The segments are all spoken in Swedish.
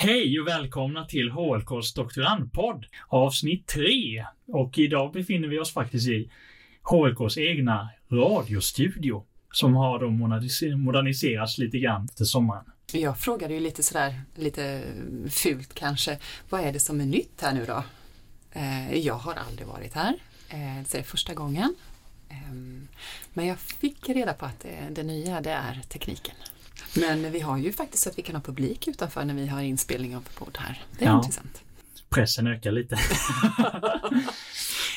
Hej och välkomna till HLKs doktorandpodd avsnitt 3. Och idag befinner vi oss faktiskt i HLKs egna radiostudio som har då moderniserats lite grann efter sommaren. Jag frågade ju lite sådär, lite fult kanske, vad är det som är nytt här nu då? Eh, jag har aldrig varit här, Så det är första gången. Ehm, men jag fick reda på att det, det nya det är tekniken. Men vi har ju faktiskt så att vi kan ha publik utanför när vi har inspelning av podd här. Det är ja. intressant. Pressen ökar lite.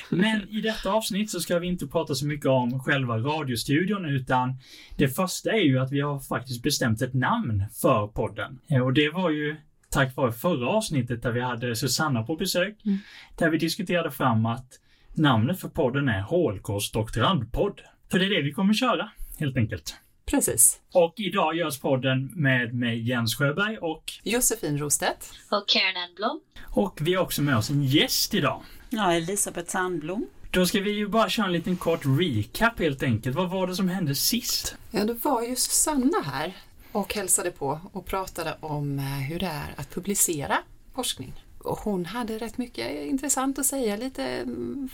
Men i detta avsnitt så ska vi inte prata så mycket om själva radiostudion utan det första är ju att vi har faktiskt bestämt ett namn för podden. Och det var ju tack vare förra avsnittet där vi hade Susanna på besök. Mm. Där vi diskuterade fram att namnet för podden är HLKs doktorandpodd. För det är det vi kommer köra, helt enkelt. Precis. Och idag görs podden med mig Jens Sjöberg och Josefin Rostedt. Och Karen Enblom. Och vi har också med oss en gäst idag. Ja, Elisabeth Sandblom. Då ska vi ju bara köra en liten kort recap helt enkelt. Vad var det som hände sist? Ja, då var ju Susanna här och hälsade på och pratade om eh, hur det är att publicera forskning. Och hon hade rätt mycket intressant att säga, lite mm,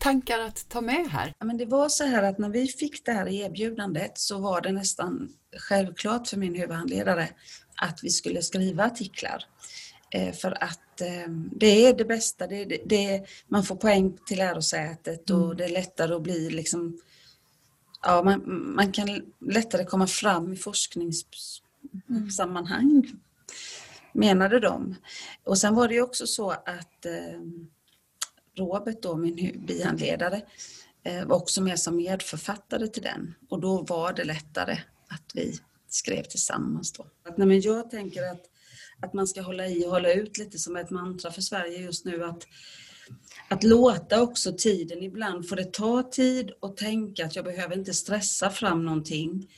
tankar att ta med här? Ja, men det var så här att när vi fick det här erbjudandet så var det nästan självklart för min huvudhandledare att vi skulle skriva artiklar. Eh, för att eh, det är det bästa, det, det, det, man får poäng till lärosätet och mm. det är lättare att bli liksom Ja, man, man kan lättare komma fram i forskningssammanhang, mm. menade de. Och sen var det ju också så att eh, Robert, då, min bihandledare, eh, var också med som medförfattare till den och då var det lättare att vi skrev tillsammans. Då. Att, nej, men jag tänker att, att man ska hålla i och hålla ut lite som ett mantra för Sverige just nu att att låta också tiden ibland, får det ta tid och tänka att jag behöver inte stressa fram någonting.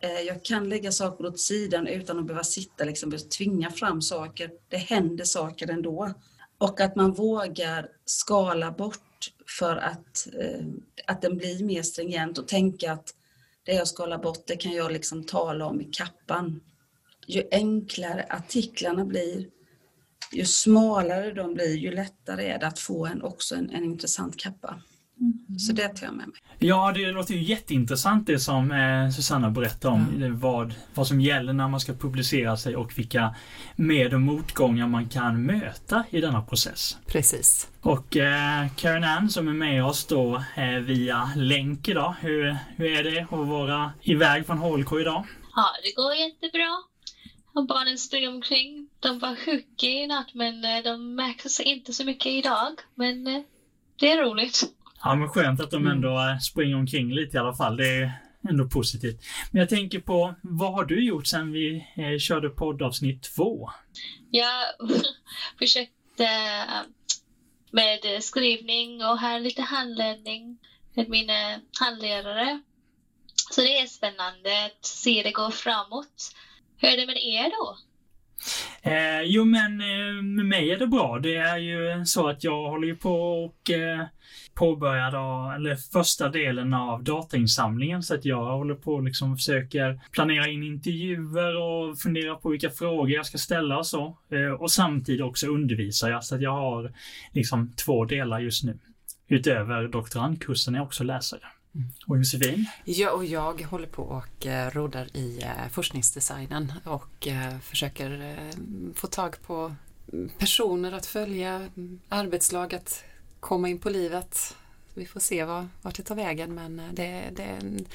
Eh, jag kan lägga saker åt sidan utan att behöva sitta liksom, och tvinga fram saker. Det händer saker ändå. Och att man vågar skala bort för att, eh, att den blir mer stringent och tänka att det jag skalar bort det kan jag liksom tala om i kappan. Ju enklare artiklarna blir, ju smalare de blir, ju lättare är det att få en, också en, en intressant kappa. Mm. Så det tar jag med mig. Ja, det låter ju jätteintressant det som eh, Susanna berättade om. Mm. Vad, vad som gäller när man ska publicera sig och vilka med och motgångar man kan möta i denna process. Precis. Och eh, Karen Ann som är med oss då eh, via länk idag. Hur, hur är det att vara iväg från HLK idag? Ja, det går jättebra. Och barnen springer omkring. De var sjuka i natt men eh, de märks inte så mycket idag. Men eh, det är roligt. Ja men skönt att de mm. ändå mm. springer omkring lite i alla fall. Det är ändå positivt. Men jag tänker på, vad har du gjort sen vi eh, körde poddavsnitt två? Jag försökte eh, med skrivning och här lite handledning med mina handledare. Så det är spännande att se det gå framåt. Hur är det med er då? Eh, jo men eh, med mig är det bra. Det är ju så att jag håller ju på och eh, påbörjar då, eller första delen av datainsamlingen så att jag håller på och liksom försöker planera in intervjuer och fundera på vilka frågor jag ska ställa och så. Eh, och samtidigt också undervisar jag så att jag har liksom två delar just nu. Utöver doktorandkursen är jag också läsare. Och Josefin? Ja, och jag håller på och eh, rodar i eh, forskningsdesignen och eh, försöker få tag på personer att följa, arbetslag att komma in på livet. Vi får se vad, vart det tar vägen men det, det är en,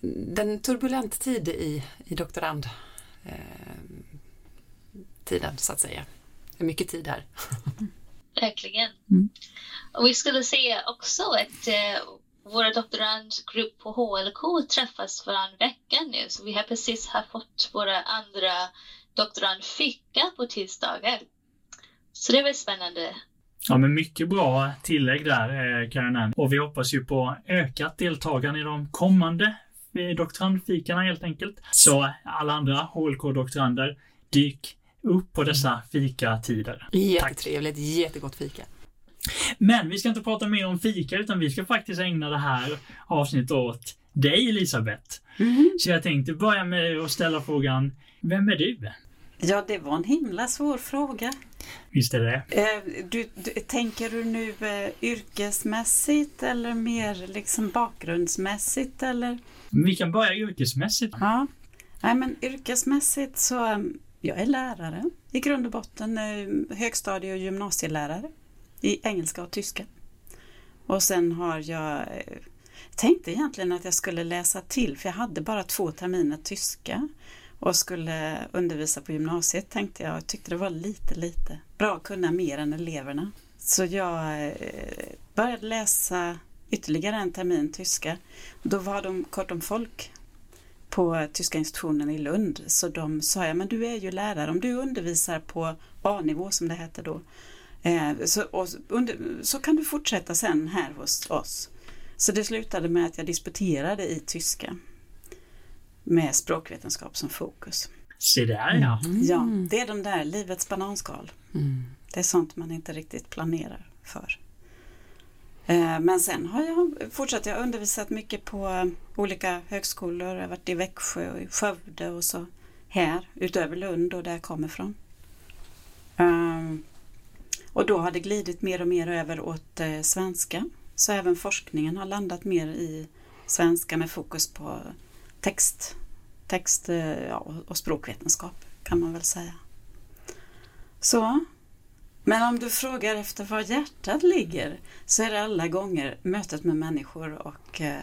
det är en turbulent tid i, i doktorand tiden så att säga. Det är mycket tid här. Verkligen. Mm. Och vi skulle se också ett våra doktorandgrupp på HLK träffas varann vecka nu, så vi har precis har fått våra andra doktorandfika på tisdagar. Så det var spännande. Ja, men mycket bra tillägg där, eh, Karin Och vi hoppas ju på ökat deltagande i de kommande eh, doktorandfikarna helt enkelt. Så alla andra HLK-doktorander, dyk upp på dessa fikatider. Jättetrevligt, jättegott fika. Men vi ska inte prata mer om fika utan vi ska faktiskt ägna det här avsnittet åt dig Elisabeth. Mm. Så jag tänkte börja med att ställa frågan, vem är du? Ja, det var en himla svår fråga. Visst är det eh, du, du, Tänker du nu eh, yrkesmässigt eller mer liksom bakgrundsmässigt? Eller? Vi kan börja yrkesmässigt. Ja, Nej, men yrkesmässigt så um, jag är lärare i grund och botten, eh, högstadie och gymnasielärare i engelska och tyska. Och sen har jag eh, tänkte egentligen att jag skulle läsa till för jag hade bara två terminer tyska och skulle undervisa på gymnasiet tänkte jag och tyckte det var lite, lite bra att kunna mer än eleverna. Så jag eh, började läsa ytterligare en termin tyska. Då var de kort om folk på Tyska institutionen i Lund. Så de sa, ja men du är ju lärare, om du undervisar på A-nivå som det hette då, eh, så, och, under, så kan du fortsätta sen här hos oss. Så det slutade med att jag disputerade i tyska med språkvetenskap som fokus. Se där ja. Mm. Ja, det är de där livets bananskal. Mm. Det är sånt man inte riktigt planerar för. Eh, men sen har jag fortsatt, jag har undervisat mycket på olika högskolor. Jag har varit i Växjö och i Skövde och så här utöver Lund och där jag kommer ifrån. Och då har det glidit mer och mer över åt eh, svenska. Så även forskningen har landat mer i svenska med fokus på text, text eh, ja, och språkvetenskap kan man väl säga. Så. Men om du frågar efter var hjärtat ligger så är det alla gånger mötet med människor och eh,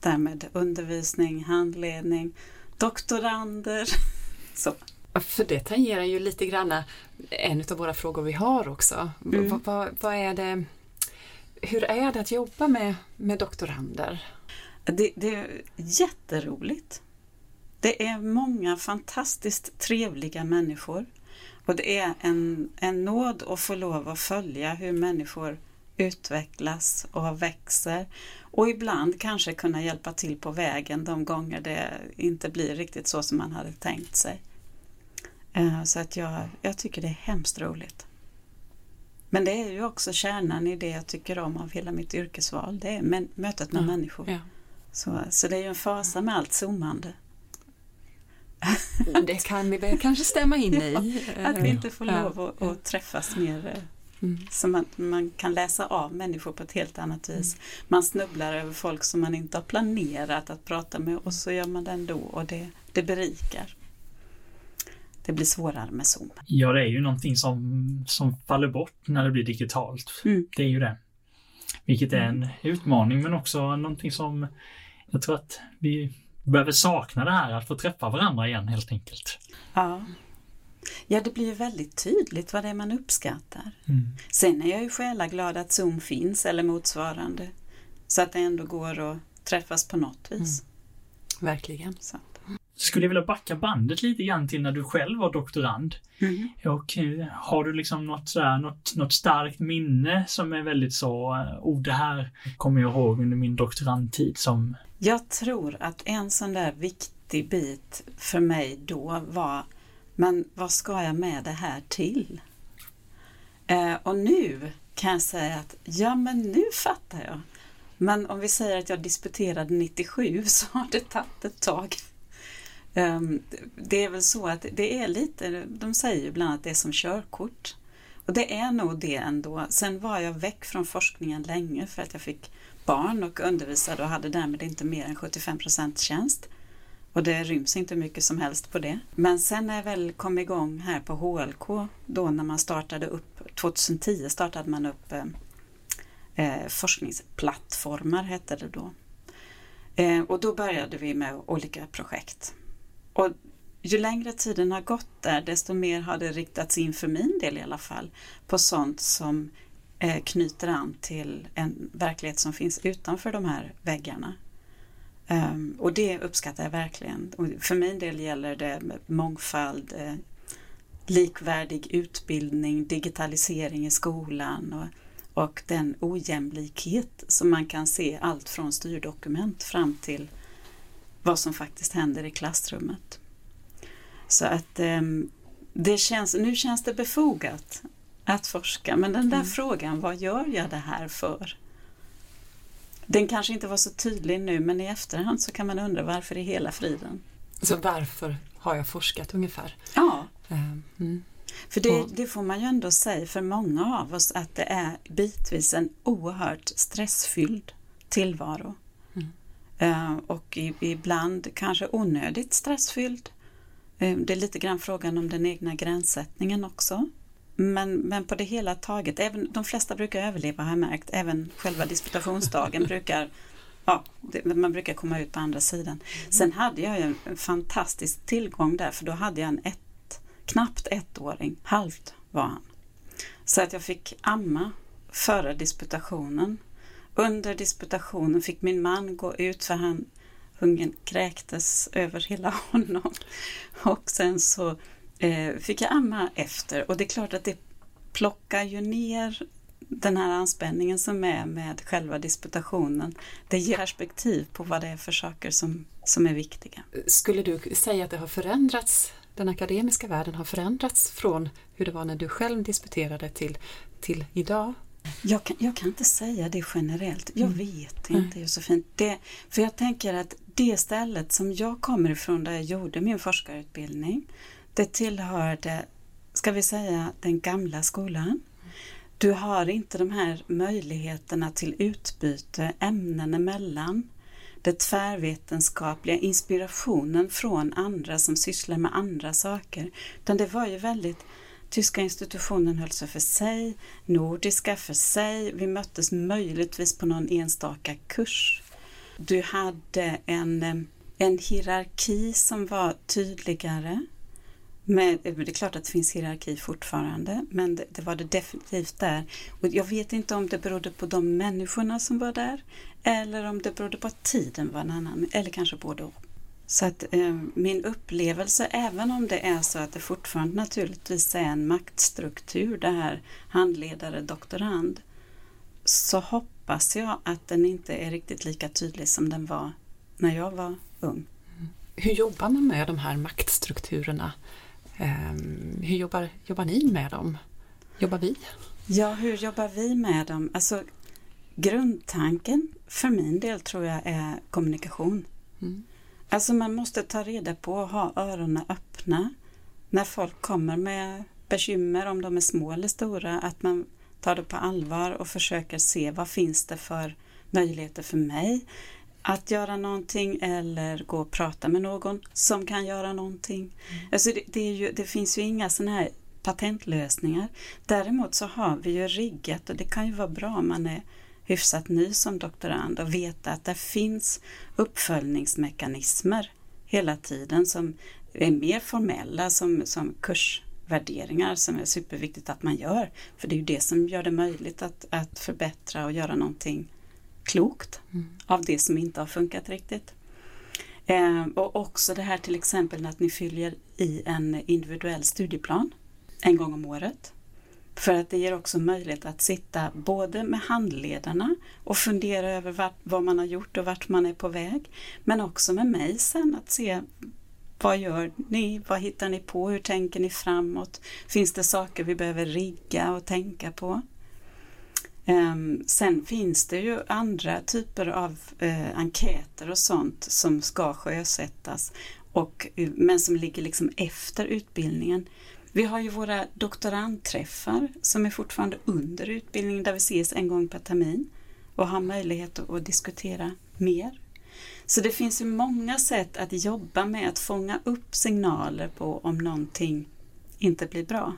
därmed undervisning, handledning, doktorander. Så. För det tangerar ju lite grann en av våra frågor vi har också. Mm. Vad, vad, vad, är det, hur är det att jobba med, med doktorander? Det, det är jätteroligt. Det är många fantastiskt trevliga människor. Och det är en, en nåd att få lov att följa hur människor utvecklas och växer. Och ibland kanske kunna hjälpa till på vägen de gånger det inte blir riktigt så som man hade tänkt sig. Eh, så att jag, jag tycker det är hemskt roligt. Men det är ju också kärnan i det jag tycker om av hela mitt yrkesval. Det är mötet med ja, människor. Ja. Så, så det är ju en fasa med allt zoomande. Det kan vi väl kanske stämma in i. Ja, att vi inte får lov att, att träffas mer. Eh, mm. Så man, man kan läsa av människor på ett helt annat vis. Mm. Man snubblar över folk som man inte har planerat att prata med och så gör man det ändå och det, det berikar. Det blir svårare med Zoom. Ja, det är ju någonting som, som faller bort när det blir digitalt. Mm. Det är ju det. Vilket är en utmaning men också någonting som jag tror att vi behöver sakna det här att få träffa varandra igen helt enkelt. Ja. Ja, det blir väldigt tydligt vad det är man uppskattar. Mm. Sen är jag ju själaglad att Zoom finns eller motsvarande. Så att det ändå går att träffas på något vis. Mm. Verkligen. Så. Skulle jag vilja backa bandet lite grann till när du själv var doktorand. Mm. Och eh, har du liksom något, sådär, något, något starkt minne som är väldigt så, oh det här kommer jag ihåg under min doktorandtid som... Jag tror att en sån där viktig bit för mig då var, men vad ska jag med det här till? Eh, och nu kan jag säga att, ja men nu fattar jag. Men om vi säger att jag disputerade 97 så har det tagit ett tag. Ehm, det är väl så att det är lite, de säger ju bland annat det är som körkort. Och det är nog det ändå. Sen var jag väck från forskningen länge för att jag fick barn och undervisade och hade därmed inte mer än 75% tjänst. Och det ryms inte mycket som helst på det. Men sen när jag väl kom igång här på HLK, då när man startade upp, 2010 startade man upp eh, eh, forskningsplattformar hette det då. Eh, och då började vi med olika projekt. Och ju längre tiden har gått där, desto mer har det riktats in för min del i alla fall på sånt som eh, knyter an till en verklighet som finns utanför de här väggarna. Um, och det uppskattar jag verkligen. Och för min del gäller det mångfald, eh, likvärdig utbildning, digitalisering i skolan och, och den ojämlikhet som man kan se allt från styrdokument fram till vad som faktiskt händer i klassrummet. Så att um, det känns, nu känns det befogat att forska, men den där mm. frågan, vad gör jag det här för? Den kanske inte var så tydlig nu, men i efterhand så kan man undra varför i hela friden. Så varför har jag forskat ungefär? Ja. Um, Mm. För det, det, får man ju ändå säga för många av oss att det är bitvis en oerhört stressfylld tillvaro. Uh, och ibland kanske onödigt stressfylld. Uh, det är lite grann frågan om den egna gränssättningen också. Men, men på det hela taget, även, de flesta brukar överleva har jag märkt, även själva disputationsdagen brukar ja, det, man brukar komma ut på andra sidan. Mm. Sen hade jag ju en fantastisk tillgång där för då hade jag en ett, knappt ettåring, halvt var han. Så att jag fick amma före disputationen. Under disputationen fick min man gå ut för han ungen kräktes över hela honom. Och sen så eh, fick jag amma efter och det är klart att det plockar ju ner den här anspänningen som är med själva disputationen, det ger perspektiv på vad det är för saker som, som är viktiga. Skulle du säga att det har förändrats, den akademiska världen har förändrats från hur det var när du själv disputerade till, till idag? Jag kan, jag kan inte säga det generellt, jag mm. vet inte mm. Josefin. Det, för jag tänker att det stället som jag kommer ifrån där jag gjorde min forskarutbildning, det tillhörde, ska vi säga, den gamla skolan. Du har inte de här möjligheterna till utbyte ämnen emellan. Det tvärvetenskapliga, inspirationen från andra som sysslar med andra saker. Utan det var ju väldigt Tyska institutionen höll sig för sig, nordiska för sig. Vi möttes möjligtvis på någon enstaka kurs. Du hade en, eh, en hierarki som var tydligare. Men eh, det är klart att det finns hierarki fortfarande, men det, det, var det definitivt där. Och jag vet inte om det berodde på de människorna som var där eller om det berodde på att tiden var en annan, eller kanske både och. Så att eh, min upplevelse, även om det är så att det fortfarande naturligtvis är en maktstruktur, det här handledare, doktorand, så hoppas jag att den inte är riktigt lika tydlig som den var när jag var ung. Hur jobbar man med de här maktstrukturerna? Ehm, hur jobbar, jobbar ni med dem? Jobbar vi? Ja, hur jobbar vi med dem? Alltså, grundtanken för min del tror jag är kommunikation. Mm. Alltså man måste ta reda på och ha öronen öppna när folk kommer med bekymmer, om de är små eller stora, att man tar det på allvar och försöker se vad finns det för möjligheter för mig att göra någonting eller gå och prata med någon som kan göra någonting. Mm. Alltså det, det, ju, det, finns ju inga sådana här patentlösningar. Däremot så har vi ju riggat och det kan ju vara bra om man är hyfsat ny som doktorand och veta att det finns uppföljningsmekanismer hela tiden som är mer formella som, som kursvärderingar som är superviktigt att man gör. För det är ju det som gör det möjligt att, att förbättra och göra någonting klokt mm. av det som inte har funkat riktigt. Eh, och också det här till exempel att ni fyller i en individuell studieplan en gång om året. För att det ger också möjlighet att sitta både med handledarna och fundera över vart, vad man har gjort och vart man är på väg. Men också med mig sen att se vad gör ni? Vad hittar ni på? Hur tänker ni framåt? Finns det saker vi behöver rigga och tänka på? Ehm, sen finns det ju andra typer av eh, enkäter och sånt som ska sjösättas och, men som ligger liksom efter utbildningen. Vi har ju våra doktorandträffar som är fortfarande under utbildningen där vi ses en gång per termin och har möjlighet att, diskutera mer. Så det finns ju många sätt att jobba med att fånga upp signaler på om någonting inte blir bra.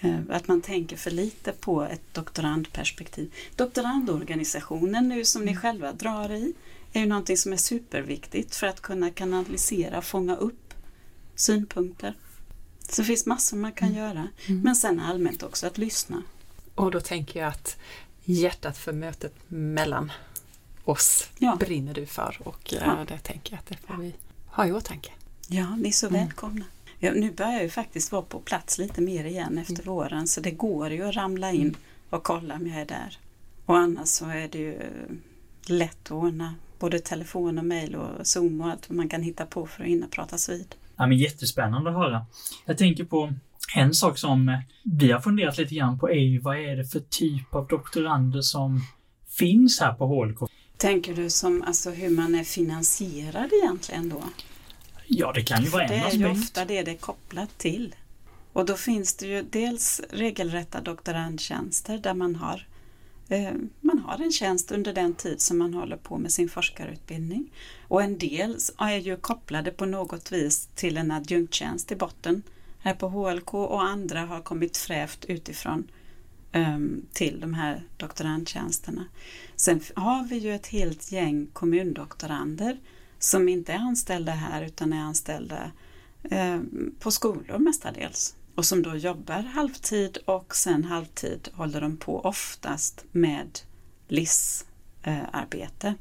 Eh, att man tänker för lite på ett doktorandperspektiv. Doktorandorganisationen nu som ni mm. själva drar i är ju någonting som är superviktigt för att kunna kanalisera och fånga upp synpunkter. Så det finns massor man kan mm. göra. Mm. Men sen allmänt också att lyssna. Och då tänker jag att hjärtat för mötet mellan oss ja. brinner du för och eh, ja. det tänker jag att det får vi ha i åtanke. Ja, ni är så mm. välkomna. Ja, nu börjar jag ju faktiskt vara på plats lite mer igen efter mm. våren så det går ju att ramla in och kolla om jag är där. Och annars så är det ju lätt att ordna både telefon och mail och Zoom och allt vad man kan hitta på för att hinna pratas vid. Ja, men jättespännande att höra. Jag tänker på en sak som vi har funderat lite grann på är ju vad är det för typ av doktorander som finns här på HLK? Tänker du som alltså hur man är finansierad egentligen då? Ja, det kan ju vara en aspekt. Det är ju ofta det det är kopplat till. Och då finns det ju dels regelrätta doktorandtjänster där man har eh, Eh, man har en tjänst under den tid som man håller på med sin forskarutbildning. Och en del är ju kopplade på något vis till en adjunktjänst i botten här på HLK och andra har kommit frävt utifrån ehm, till de här doktorandtjänsterna. Sen har vi ju ett helt gäng kommundoktorander som inte är anställda här utan är anställda ehm, på skolor mestadels och som då jobbar halvtid och sen halvtid håller de på oftast med LIS-arbete.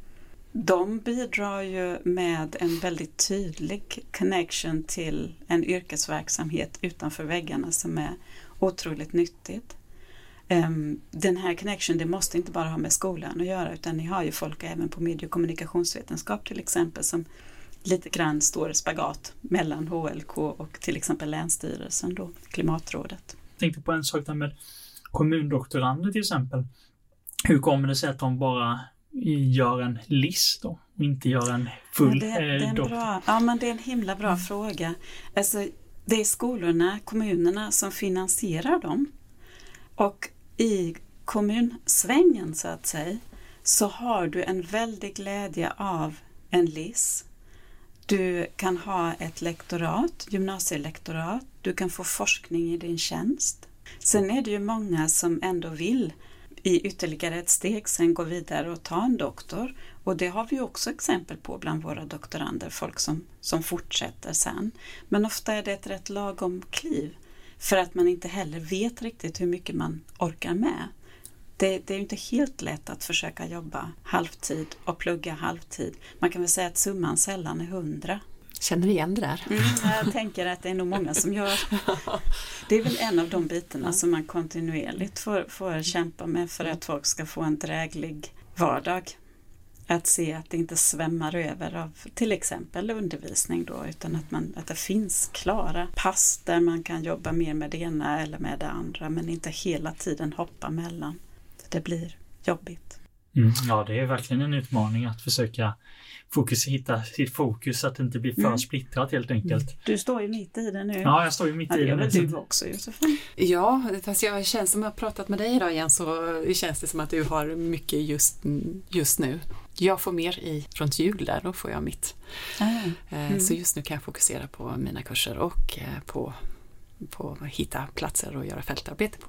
De bidrar ju med en väldigt tydlig connection till en yrkesverksamhet utanför väggarna som är otroligt nyttigt. Ehm, den här connection, det måste inte bara ha med skolan att göra utan ni har ju folk även på medie och kommunikationsvetenskap till exempel som lite grann står spagat mellan HLK och till exempel Länsstyrelsen då, Klimatrådet. Jag tänkte på en sak där med kommundoktorander till exempel. Hur kommer det sig att de bara gör en list då och inte gör en full ja, det, det är en eh, bra, Ja men det är en himla bra mm. fråga. Alltså, det är skolorna, kommunerna som finansierar dem. Och i kommunsvängen så att säga så har du en väldig glädje av en LIS. Du kan ha ett lektorat, gymnasielektorat, du kan få forskning i din tjänst. Sen är det ju många som ändå vill i ytterligare ett steg sen gå vidare och ta en doktor. Och det har vi också exempel på bland våra doktorander, folk som, som fortsätter sen. Men ofta är det ett rätt lagom kliv för att man inte heller vet riktigt hur mycket man orkar med. Det, det är inte helt lätt att försöka jobba halvtid och plugga halvtid. Man kan väl säga att summan sällan är hundra. Känner igen det där? Mm, jag tänker att det är nog många som gör. Det är väl en av de bitarna som man kontinuerligt får, får kämpa med för att folk ska få en dräglig vardag. Att se att det inte svämmar över av till exempel undervisning då utan att, man, att det finns klara pass där man kan jobba mer med det ena eller med det andra men inte hela tiden hoppa mellan. Det blir jobbigt. Mm, ja, det är verkligen en utmaning att försöka fokus, hitta sitt fokus så att det inte blir för mm. splittrat helt enkelt. Mm. Du står ju mitt i det nu. Ja, jag står ju mitt ja, i det. Det du också Josefin. Ja, fast jag känns som jag har pratat med dig idag igen så känns det som att du har mycket just, just nu. Jag får mer i runt jul där, då får jag mitt. Ah, mm. Så just nu kan jag fokusera på mina kurser och eh, på, på att hitta platser och göra fältarbete på.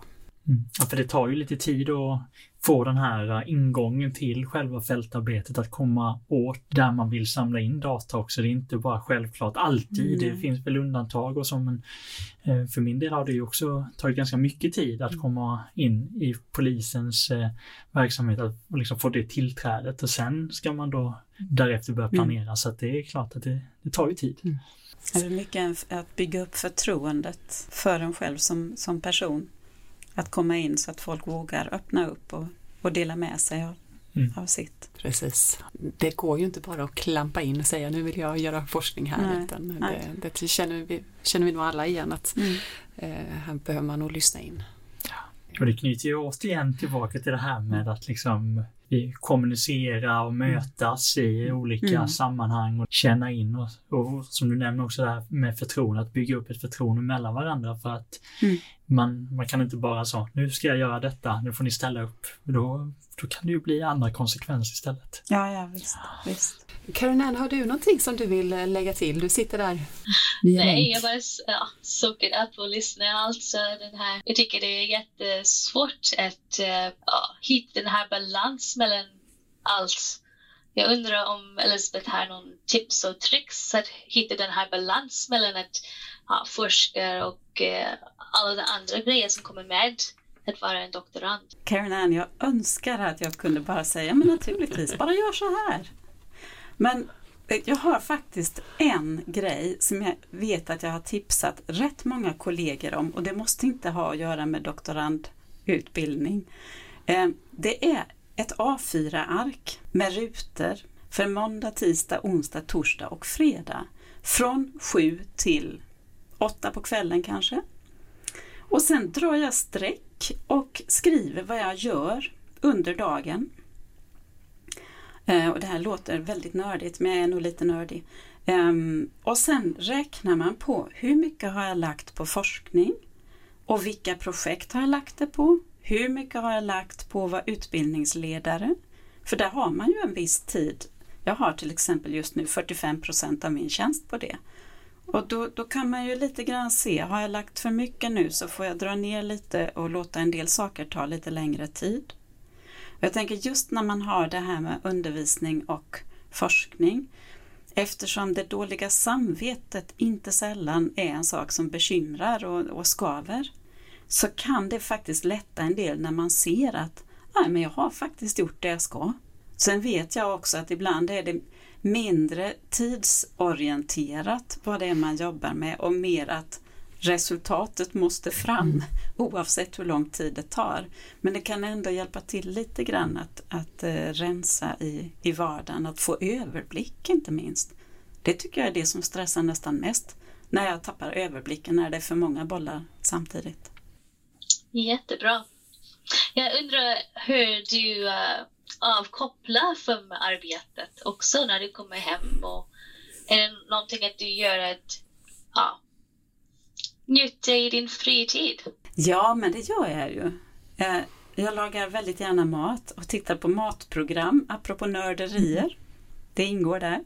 Mm. Ja, för det tar ju lite tid att få den här äh, ingången till själva fältarbetet att komma åt där man vill samla in data också. Det är inte bara självklart alltid. Mm. Det finns väl undantag och så men äh, för min del har det ju också tagit ganska mycket tid att mm. komma in i polisens äh, verksamhet att liksom få det tillträdet och sen ska man då därefter börja mm. planera mm. så att det är klart att det, det tar ju tid. Mm. Är det mycket att bygga upp förtroendet för en själv som, som person? Att komma in så att folk vågar öppna upp och, och dela med sig av, mm. av sitt. Precis. Det går ju inte bara att klampa in och säga nu vill jag göra forskning här. Nej. Utan Nej. Det, det, känner, vi, känner vi nog alla igen att mm. eh, här behöver man nog lyssna in. Ja. Och det knyter ju återigen tillbaka till det här med att liksom kommunicera och mm. mötas i mm. olika mm. sammanhang och känna in och, och, som du nämner också det här med förtroende, att bygga upp ett förtroende mellan varandra för att mm. Man, man kan inte bara så, nu ska jag göra detta, nu får ni ställa upp. Då, då kan det ju bli andra konsekvenser istället. Ja, ja visst. visst. Karin har du någonting som du vill eh, lägga till? Du sitter där. Nej, jag bara ja, suckar upp och lyssnar. Alltså, den här, jag tycker det är jättesvårt att uh, ja, hitta den här balansen mellan allt. Jag undrar om Elisabeth har någon tips och tricks att hitta den här balansen mellan att ja, forska och eh, alla de andra grejer som kommer med att vara en doktorand. Karen Ann, jag önskar att jag kunde bara säga, men naturligtvis, bara gör så här. Men eh, jag har faktiskt en grej som jag vet att jag har tipsat rätt många kollegor om och det måste inte ha att göra med doktorandutbildning. Eh, det är ett A4-ark med rutor för måndag, tisdag, onsdag, torsdag och fredag. Från sju till åtta på kvällen kanske. Och sen drar jag streck och skriver vad jag gör under dagen. Eh, och det här låter väldigt nördigt, men jag är nog lite nördig. Ehm, och sen räknar man på hur mycket har jag lagt på forskning Och vilka projekt har jag lagt det på? Hur mycket har jag lagt på att vara utbildningsledare? För där har man ju en viss tid. Jag har till exempel just nu 45 procent av min tjänst på det. Och då, då kan man ju lite grann se, har jag lagt för mycket nu så får jag dra ner lite och låta en del saker ta lite längre tid. Och jag tänker just när man har det här med undervisning och forskning eftersom det dåliga samvetet inte sällan är en sak som bekymrar och, och skaver så kan det faktiskt lätta en del när man ser att nej, men jag har faktiskt gjort det jag ska. Sen vet jag också att ibland är det mindre tidsorienterat vad det är man jobbar med och mer att resultatet måste fram mm. oavsett hur lång tid det tar. Men det kan ändå hjälpa till lite grann att, att uh, rensa i, i vardagen, att få överblick inte minst. Det tycker jag är det som stressar nästan mest när jag tappar överblicken när det är för många bollar samtidigt. Jättebra. Jag undrar hur du uh, avkopplar från arbetet också när du kommer hem och är det någonting att du gör att ja, njuta i din fritid? Ja, men det gör jag ju. Jag, jag lagar väldigt gärna mat och tittar på matprogram, apropå nörderier. Det ingår där.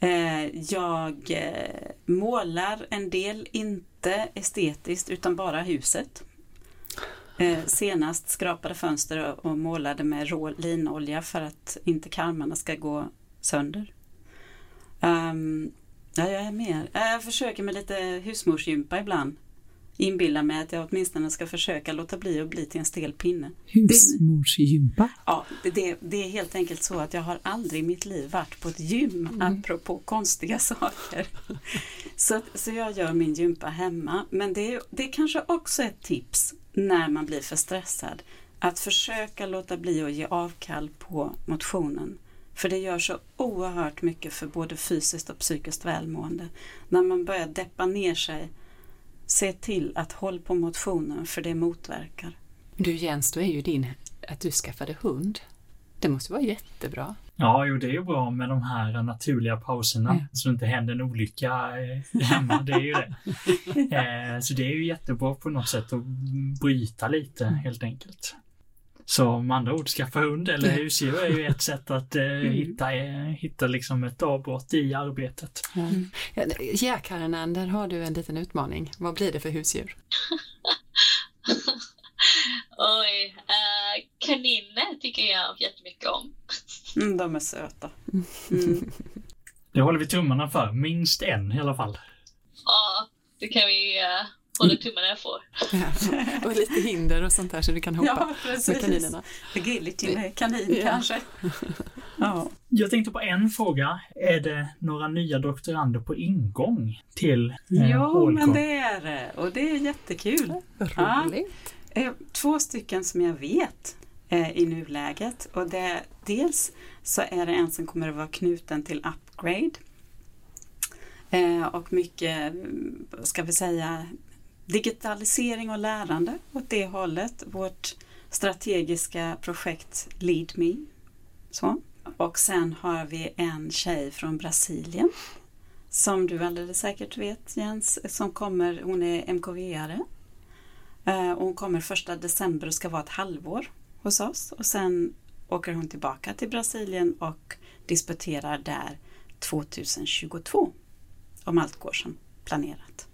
Eh, jag målar en del, inte estetiskt utan bara huset. Eh, senast skrapade fönster och målade med rå linolja för att inte karmarna ska gå sönder. Um, ja, jag är mer. Eh, jag försöker med lite husmorsgympa ibland. Inbillar mig att jag åtminstone ska försöka låta bli att bli till en stel pinne. Husmorsgympa? Ja, det, det, är helt enkelt så att jag har aldrig i mitt liv varit på ett gym mm. apropå konstiga saker. Så, så jag gör min gympa hemma. Men det, det är kanske också ett tips när man blir för stressad. Att försöka låta bli att ge avkall på motionen. För det gör så oerhört mycket för både fysiskt och psykiskt välmående. När man börjar deppa ner sig, se till att hålla på motionen för det motverkar. Du Jens, då är ju din att du skaffade hund. Det måste vara jättebra. Ja, jo, det är ju bra med de här naturliga pauserna ja. så det inte händer en olycka eh, hemma. Det är ju det. Eh, så det är ju jättebra på något sätt att bryta lite mm. helt enkelt. Så med andra ord, skaffa hund eller husdjur är ju ett sätt att eh, mm. hitta, eh, hitta liksom ett avbrott i arbetet. Mm. Ja, Karen, där har du en liten utmaning. Vad blir det för husdjur? Oj, uh, kaniner tycker jag jättemycket om. Mm, de är söta. Mm. Det håller vi tummarna för, minst en i alla fall. Ja, det kan vi uh, hålla tummarna för. Ja, och lite hinder och sånt där så du kan hoppa ja, precis. med kaninerna. Agility med kanin ja. kanske. Ja. Jag tänkte på en fråga. Är det några nya doktorander på ingång till eh, Ja, men det är det. Och det är jättekul. Roligt. Ja. Två stycken som jag vet eh, i nuläget. Och det, dels så är det en som kommer att vara knuten till Upgrade. Eh, och mycket, ska vi säga, digitalisering och lärande åt det hållet. Vårt strategiska projekt Lead Me. Så. Och sen har vi en tjej från Brasilien som du alldeles säkert vet Jens, som kommer, hon är MKV-are. Eh, hon kommer första december och ska vara ett halvår hos oss och sen åker hon tillbaka till Brasilien och disputerar där 2022 om allt går som planerat.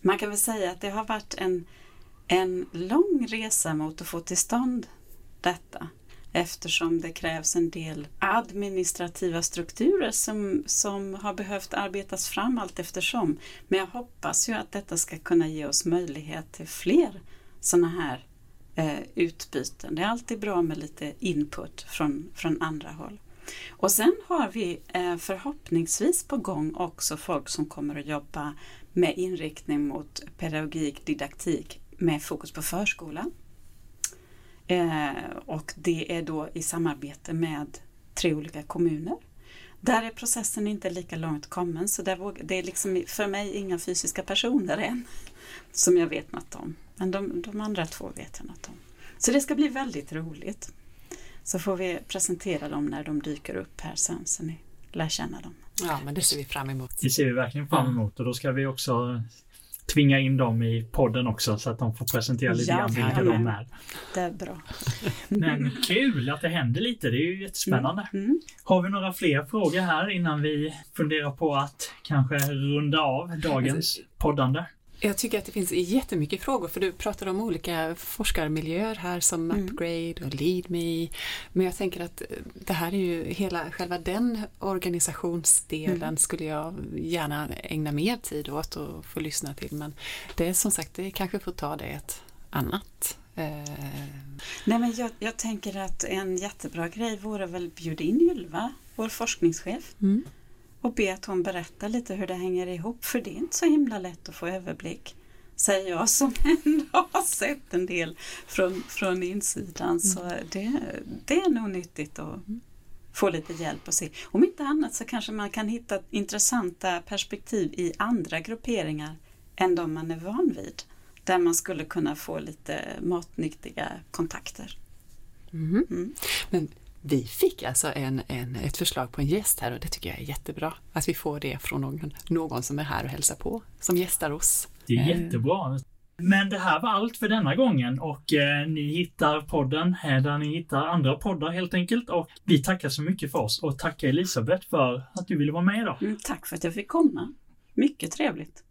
Man kan väl säga att det har varit en, en lång resa mot att få till stånd detta eftersom det krävs en del administrativa strukturer som, som har behövt arbetas fram allt eftersom. Men jag hoppas ju att detta ska kunna ge oss möjlighet till fler sådana här eh, utbyten. Det är alltid bra med lite input från, från andra håll. Och sen har vi eh, förhoppningsvis på gång också folk som kommer att jobba med inriktning mot pedagogik, didaktik med fokus på förskolan. Eh, och det är då i samarbete med tre olika kommuner. Där är processen inte lika långt kommen så det är liksom för mig inga fysiska personer än som jag vet något om. Men de, de andra två vet jag något om. Så det ska bli väldigt roligt. Så får vi presentera dem när de dyker upp här sen så ni lär känna dem. Ja, men det ser vi fram emot. Det ser vi verkligen fram emot och då ska vi också tvinga in dem i podden också så att de får presentera lite Ja, grann vilka jajamän. de är. Det är bra. Men kul att det händer lite, det är ju jättespännande. Mm. Har vi några fler frågor här innan vi funderar på att kanske runda av dagens poddande? Jag tycker att det finns jättemycket frågor för du pratar om olika forskarmiljöer här som Mm. Upgrade och LeadMe. Men jag tänker att eh, det här är ju hela själva den organisationsdelen Mm. skulle jag gärna ägna mer tid åt och få lyssna till. Men det är som sagt, det kanske får ta det ett annat. Eh, Nej, men jag, jag tänker att en jättebra grej vore väl bjuda in Ylva, vår forskningschef, mm. Och be att hon berättar lite hur det hänger ihop. För det är inte så himla lätt att få överblick, säger jag som ändå har sett en del från, från insidan. Så det, det är nog nyttigt att få lite hjälp och se. Om inte annat så kanske man kan hitta intressanta perspektiv i andra grupperingar än de man är van vid. Där man skulle kunna få lite matnyttiga kontakter. Mhm. Mm. Men vi fick alltså en, en, ett förslag på en gäst här och det tycker jag är jättebra. Att vi får det från någon, någon som är här och hälsar på, som gästar oss. Det är jättebra. Men det här var allt för denna gången och eh, ni hittar podden här där ni hittar andra poddar helt enkelt. Och vi tackar så mycket för oss och tackar Elisabeth för att du ville vara med idag. Mm, tack för att jag fick komma. Mycket trevligt.